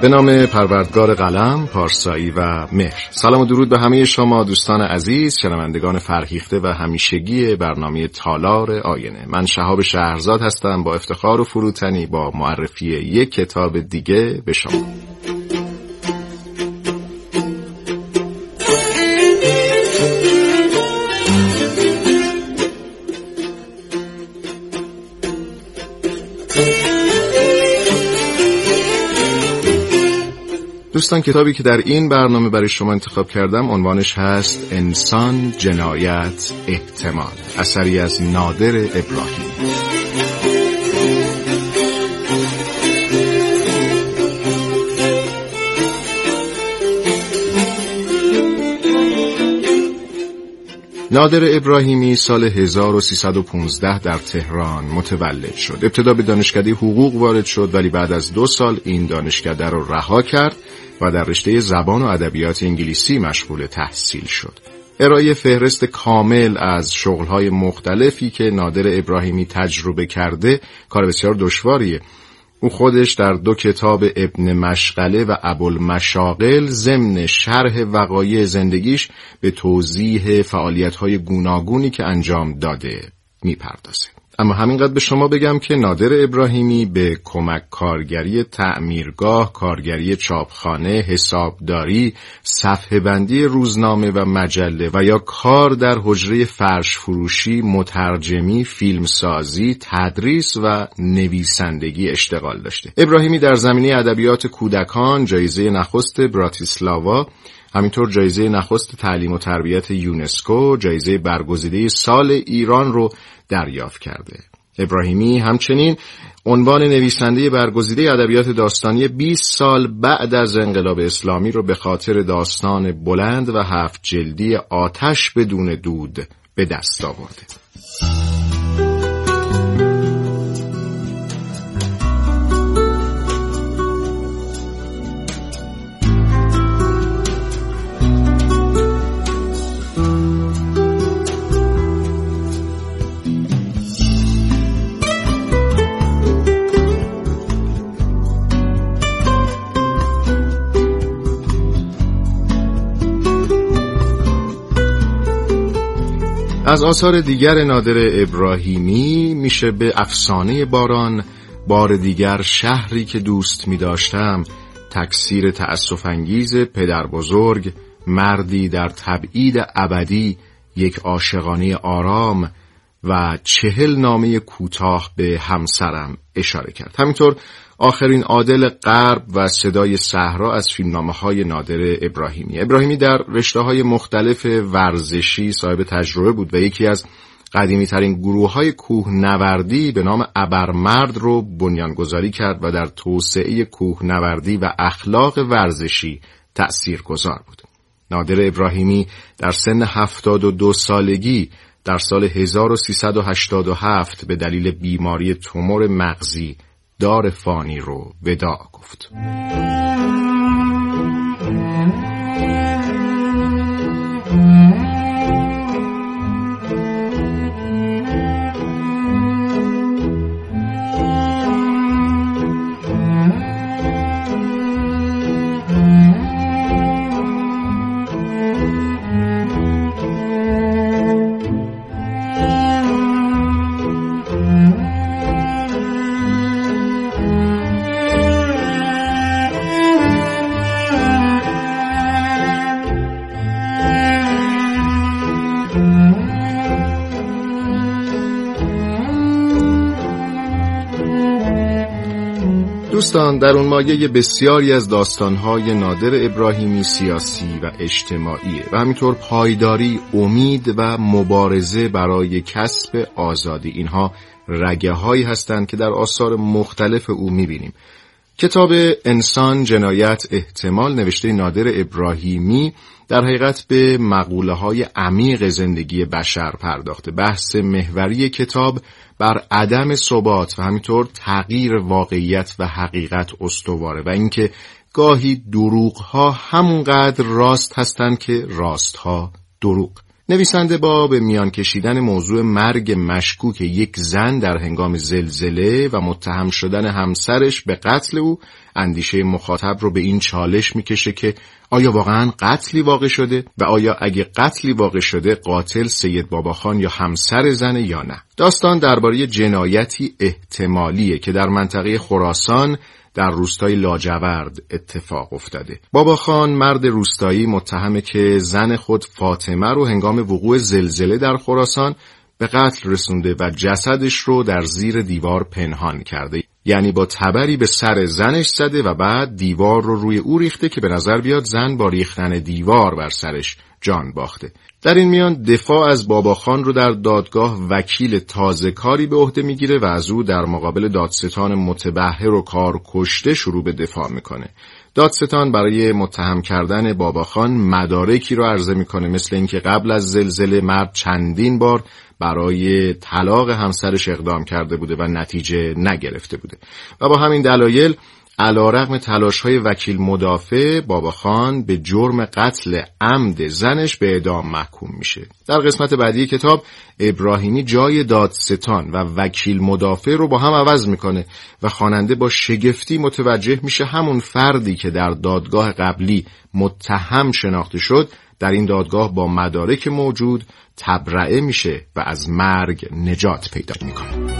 به نام پروردگار قلم، پارسایی و مهر. سلام و درود به همه شما دوستان عزیز شنوندگان فرهیخته و همیشگی برنامه تالار آینه. من شهاب شهرزاد هستم با افتخار و فروتنی با معرفی یک کتاب دیگه به شما. دوستان کتابی که در این برنامه برای شما انتخاب کردم عنوانش هست انسان جنایت احتمال. اثری از نادر ابراهیم. نادر ابراهیمی سال 1315 در تهران متولد شد. ابتدا به دانشکده حقوق وارد شد ولی بعد از دو سال این دانشکده را رها کرد. و در رشته زبان و ادبیات انگلیسی مشغول تحصیل شد. ارائه فهرست کامل از شغلهای مختلفی که نادر ابراهیمی تجربه کرده کار بسیار دشواریه. او خودش در دو کتاب ابن مشغله و ابوالمشاغل ضمن شرح وقایع زندگیش به توضیح فعالیت‌های گوناگونی که انجام داده می‌پردازه. اما همینقدر به شما بگم که نادر ابراهیمی به کمک کارگری تعمیرگاه، کارگری چاپخانه، حسابداری، صفحه بندی روزنامه و مجله و یا کار در حجره فرش فروشی، مترجمی، فیلمسازی، تدریس و نویسندگی اشتغال داشته. ابراهیمی در زمینه ادبیات کودکان جایزه نخست براتیسلاوا همینطور جایزه نخست تعلیم و تربیت یونسکو جایزه برگزیده سال ایران رو دریافت کرده. ابراهیمی همچنین عنوان نویسنده برگزیده ادبیات داستانی 20 سال بعد از انقلاب اسلامی رو به خاطر داستان بلند و هفت جلدی آتش بدون دود به دست آورده. از آثار دیگر نادر ابراهیمی میشه به افسانه باران بار دیگر شهری که دوست می داشتم تکثیر تأصف انگیز پدر بزرگ مردی در تبعید ابدی یک عاشقانه آرام و چهل نامه کوتاه به همسرم اشاره کرد. همینطور آخرین عادل غرب و صدای صحرا از فیلمنامه های نادر ابراهیمی ابراهیمی در رشته های مختلف ورزشی صاحب تجربه بود و یکی از قدیمی ترین گروه های کوه نوردی به نام ابرمرد رو بنیانگذاری کرد و در توسعه کوه نوردی و اخلاق ورزشی تأثیر گذار بود. نادر ابراهیمی در سن 72 سالگی در سال 1387 به دلیل بیماری تومور مغزی دار فانی رو وداع گفت. دوستان در اون مایه بسیاری از داستانهای نادر ابراهیمی سیاسی و اجتماعی و همینطور پایداری، امید و مبارزه برای کسب آزادی. اینها رگه هایی هستند که در آثار مختلف او می‌بینیم. کتاب انسان جنایت احتمال نوشته نادر ابراهیمی در حقیقت به مقوله های عمیق زندگی بشر پرداخته. بحث محوری کتاب بر عدم ثبات و همینطور تغییر واقعیت و حقیقت استواره و اینکه گاهی دروغ ها همونقدر راست هستند که راست ها دروغ. نویسنده با به میان کشیدن موضوع مرگ مشکوک یک زن در هنگام زلزله و متهم شدن همسرش به قتل او اندیشه مخاطب رو به این چالش می‌کشه که آیا واقعا قتلی واقع شده و آیا اگه قتلی واقع شده قاتل سید باباخان یا همسر زنه یا نه؟ داستان درباره جنایتی احتمالیه که در منطقه خراسان در روستای لاجورد اتفاق افتاده. بابا خان مرد روستایی متهمه که زن خود فاطمه رو هنگام وقوع زلزله در خراسان به قتل رسونده و جسدش رو در زیر دیوار پنهان کرده. یعنی با تبری به سر زنش زده و بعد دیوار رو روی او ریخته که به نظر بیاد زن با ریختن دیوار بر سرش جان باخته. در این میان دفاع از باباخان رو در دادگاه وکیل تازه کاری به عهده می‌گیره و از او در مقابل دادستان متبهر و کار کشته شروع به دفاع می‌کنه. دادستان برای متهم کردن باباخان مدارکی رو عرضه می‌کنه مثل اینکه قبل از زلزله مرد چندین بار برای طلاق همسرش اقدام کرده بوده و نتیجه نگرفته بوده و با همین دلایل علا رقم تلاش های وکیل مدافع بابا خان به جرم قتل عمد زنش به اعدام محکوم میشه. در قسمت بعدی کتاب ابراهیمی جای دادستان و وکیل مدافع رو با هم عوض می‌کنه و خواننده با شگفتی متوجه میشه همون فردی که در دادگاه قبلی متهم شناخته شد در این دادگاه با مدارک موجود تبرعه میشه و از مرگ نجات پیدا می‌کنه.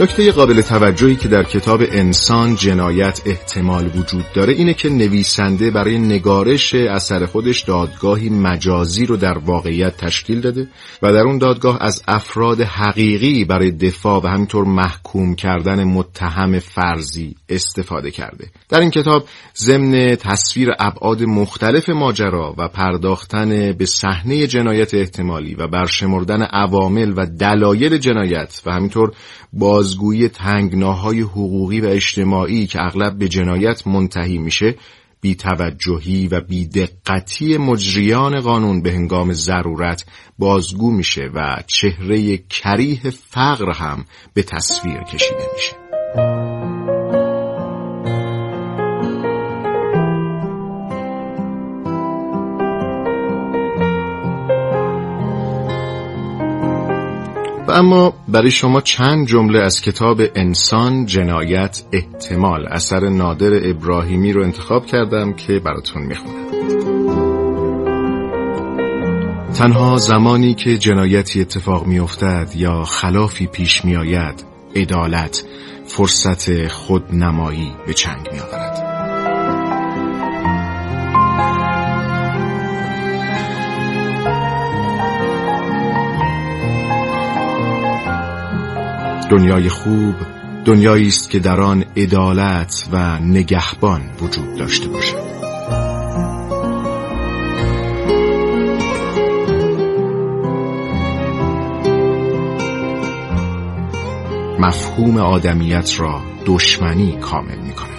نکته قابل توجهی که در کتاب انسان جنایت احتمال وجود داره اینه که نویسنده برای نگارش اثر خودش دادگاهی مجازی رو در واقعیت تشکیل داده و در اون دادگاه از افراد حقیقی برای دفاع و همینطور محکوم کردن متهم فرضی استفاده کرده. در این کتاب ضمن تصویر ابعاد مختلف ماجرا و پرداختن به صحنه جنایت احتمالی و برشمردن عوامل و دلایل جنایت و همینطور بازگویی تنگناهای حقوقی و اجتماعی که اغلب به جنایت منتهی میشه بی توجهی و بی دقتی مجریان قانون به هنگام ضرورت بازگو میشه و چهره کریه فقر هم به تصویر کشیده میشه. اما برای شما چند جمله از کتاب انسان جنایت احتمال اثر نادر ابراهیمی رو انتخاب کردم که براتون می‌خونم. تنها زمانی که جنایتی اتفاق میافتد یا خلافی پیش میآید عدالت فرصت خودنمایی به چنگ میآورد. دنیای خوب دنیایی است که در آن عدالت و نگهبان وجود داشته باشد مفهوم آدمیت را دشمنی کامل می کند.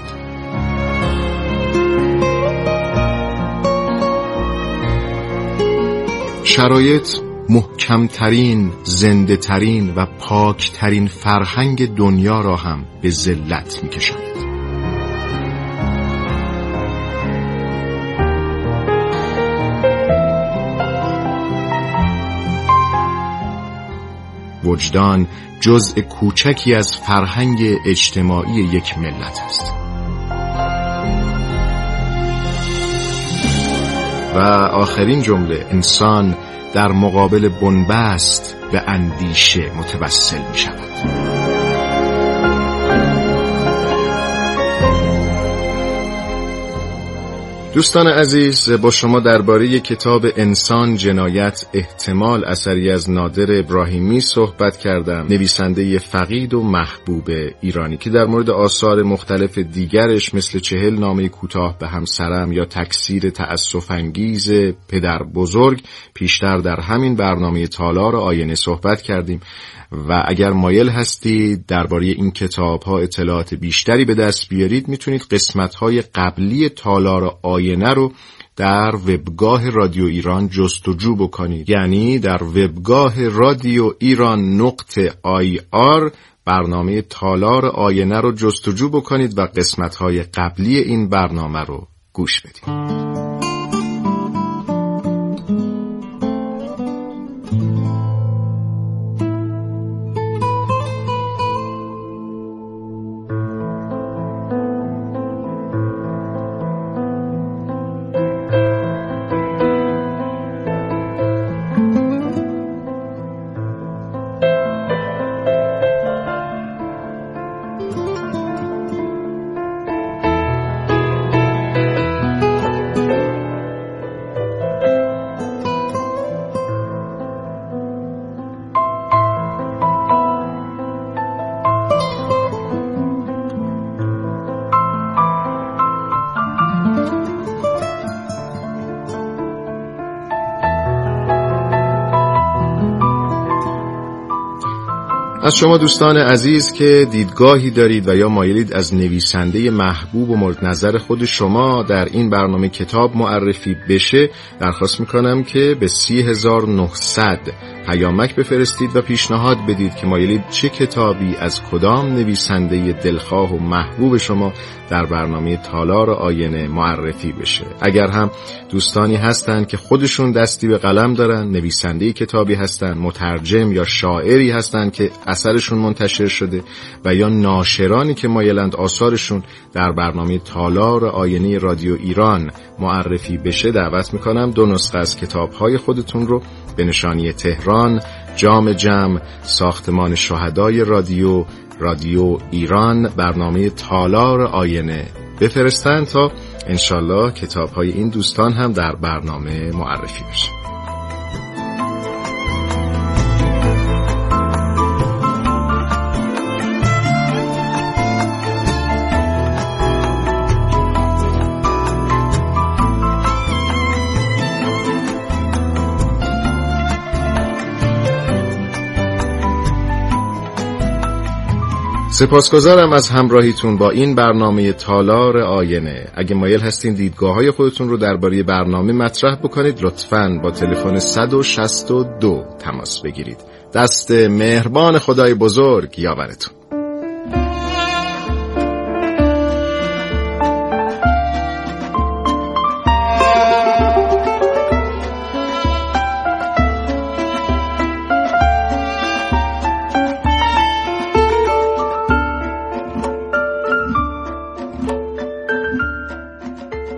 شرایط محکمترین، زنده ترین و پاکترین فرهنگ دنیا را هم به ذلت میکشاند. وجدان جزء کوچکی از فرهنگ اجتماعی یک ملت است. و آخرین جمله انسان در مقابل بنبست به اندیشه متوسل می شود دوستان عزیز با شما درباره کتاب انسان جنایت احتمال اثری از نادر ابراهیمی صحبت کردم. نویسنده فقید و محبوب ایرانی که در مورد آثار مختلف دیگرش مثل چهل نامه کوتاه به همسرم یا تکثیر تأسف انگیز پدر بزرگ پیشتر در همین برنامه تالار آینه صحبت کردیم. و اگر مایل هستید درباره این کتاب ها اطلاعات بیشتری به دست بیارید می‌تونید قسمت های قبلی تالار آینه رو در وبگاه رادیو ایران جستجو بکنید. یعنی در وبگاه رادیو ایران نقطه آی آر برنامه تالار آینه رو جستجو بکنید و قسمت های قبلی این برنامه رو گوش بدید. از شما دوستان عزیز که دیدگاهی دارید و یا مایلید از نویسنده محبوب و مورد نظر خود شما در این برنامه کتاب معرفی بشه درخواست می‌کنم که به 3900 پیامک بفرستید و پیشنهاد بدید که مایلید چه کتابی از کدام نویسنده دلخواه و محبوب شما در برنامه تالار آینه معرفی بشه. اگر هم دوستانی هستند که خودشون دستی به قلم دارن نویسنده کتابی هستند مترجم یا شاعری هستند که اثرشون منتشر شده و یا ناشرانی که مایلند آثارشون در برنامه تالار آینه رادیو ایران معرفی بشه دعوت می‌کنم دو نسخه از کتابهای خودتون رو به نشانی تهران جام جم ساختمان شهدای رادیو رادیو ایران برنامه تالار آینه. بفرستند تا انشالله کتاب های این دوستان هم در برنامه معرفی بشه. سپاسگزارم از همراهیتون با این برنامه تالار آینه. اگه مایل هستین دیدگاه های خودتون رو درباره برنامه مطرح بکنید لطفا با تلفن 162 تماس بگیرید. دست مهربان خدای بزرگ یاورتون.